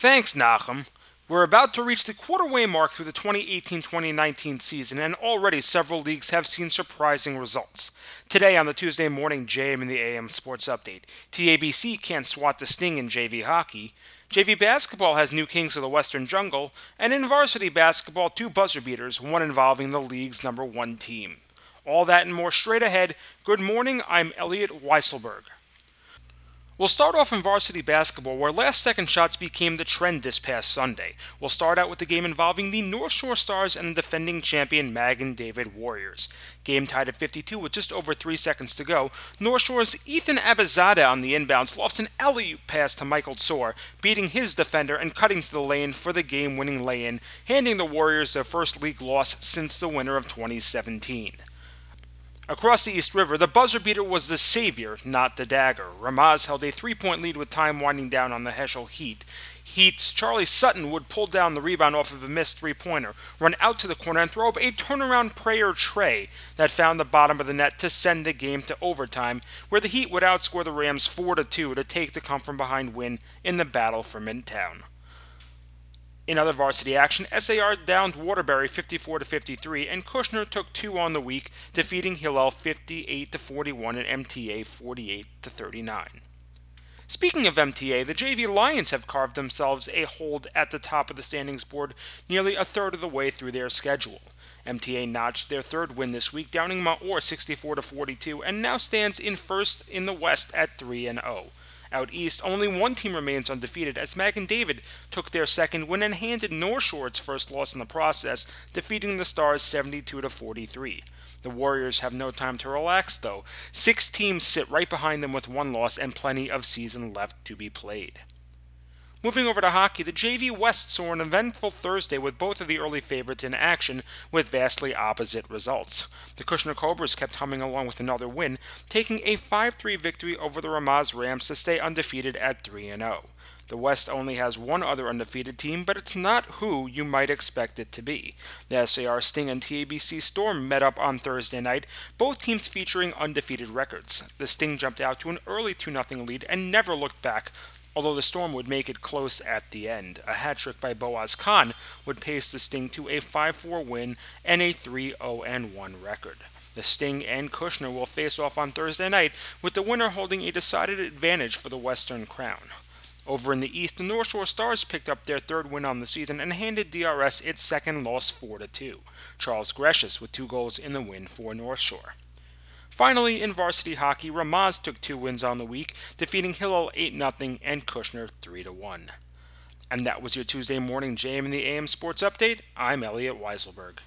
Thanks, Nachum. We're about to reach the quarterway mark through the 2018 2019 season, and already several leagues have seen surprising results. Today, on the Tuesday morning JM in the AM Sports Update, TABC can't swat the sting in JV hockey. JV basketball has new kings of the Western Jungle, and in varsity basketball, two buzzer beaters, one involving the league's number one team. All that and more straight ahead. Good morning, I'm Elliot Weiselberg. We'll start off in varsity basketball, where last second shots became the trend this past Sunday. We'll start out with the game involving the North Shore Stars and the defending champion Magen David Warriors. Game tied at 52 with just over three seconds to go. North Shore's Ethan Abizada on the inbounds lofts an alley pass to Michael Tsor, beating his defender and cutting to the lane for the game winning lay in, handing the Warriors their first league loss since the winter of 2017. Across the East River, the buzzer beater was the savior, not the dagger. Ramaz held a three point lead with time winding down on the Heschel Heat. Heat's Charlie Sutton would pull down the rebound off of a missed three pointer, run out to the corner, and throw up a turnaround prayer trey that found the bottom of the net to send the game to overtime, where the Heat would outscore the Rams 4 to 2 to take the come from behind win in the battle for Midtown. In other varsity action, SAR downed Waterbury 54 to 53, and Kushner took two on the week, defeating Hillel 58 to 41 and MTA 48 to 39. Speaking of MTA, the JV Lions have carved themselves a hold at the top of the standings board nearly a third of the way through their schedule. MTA notched their third win this week, downing Maor 64 to 42, and now stands in first in the West at 3 and 0. Out east, only one team remains undefeated as Magen David took their second win and handed North Shore its first loss in the process, defeating the Stars 72 to 43. The Warriors have no time to relax, though. Six teams sit right behind them with one loss and plenty of season left to be played. Moving over to hockey, the JV West saw an eventful Thursday with both of the early favorites in action with vastly opposite results. The Kushner Cobras kept humming along with another win, taking a 5 3 victory over the Ramaz Rams to stay undefeated at 3 0. The West only has one other undefeated team, but it's not who you might expect it to be. The SAR Sting and TABC Storm met up on Thursday night, both teams featuring undefeated records. The Sting jumped out to an early 2 0 lead and never looked back, although the Storm would make it close at the end. A hat trick by Boaz Khan would pace the Sting to a 5 4 win and a 3 0 1 record. The Sting and Kushner will face off on Thursday night, with the winner holding a decided advantage for the Western Crown. Over in the East, the North Shore Stars picked up their third win on the season and handed DRS its second loss 4 2. Charles Greshus with two goals in the win for North Shore. Finally, in varsity hockey, Ramaz took two wins on the week, defeating Hillel 8 0 and Kushner 3 1. And that was your Tuesday morning JM in the AM Sports Update. I'm Elliot Weiselberg.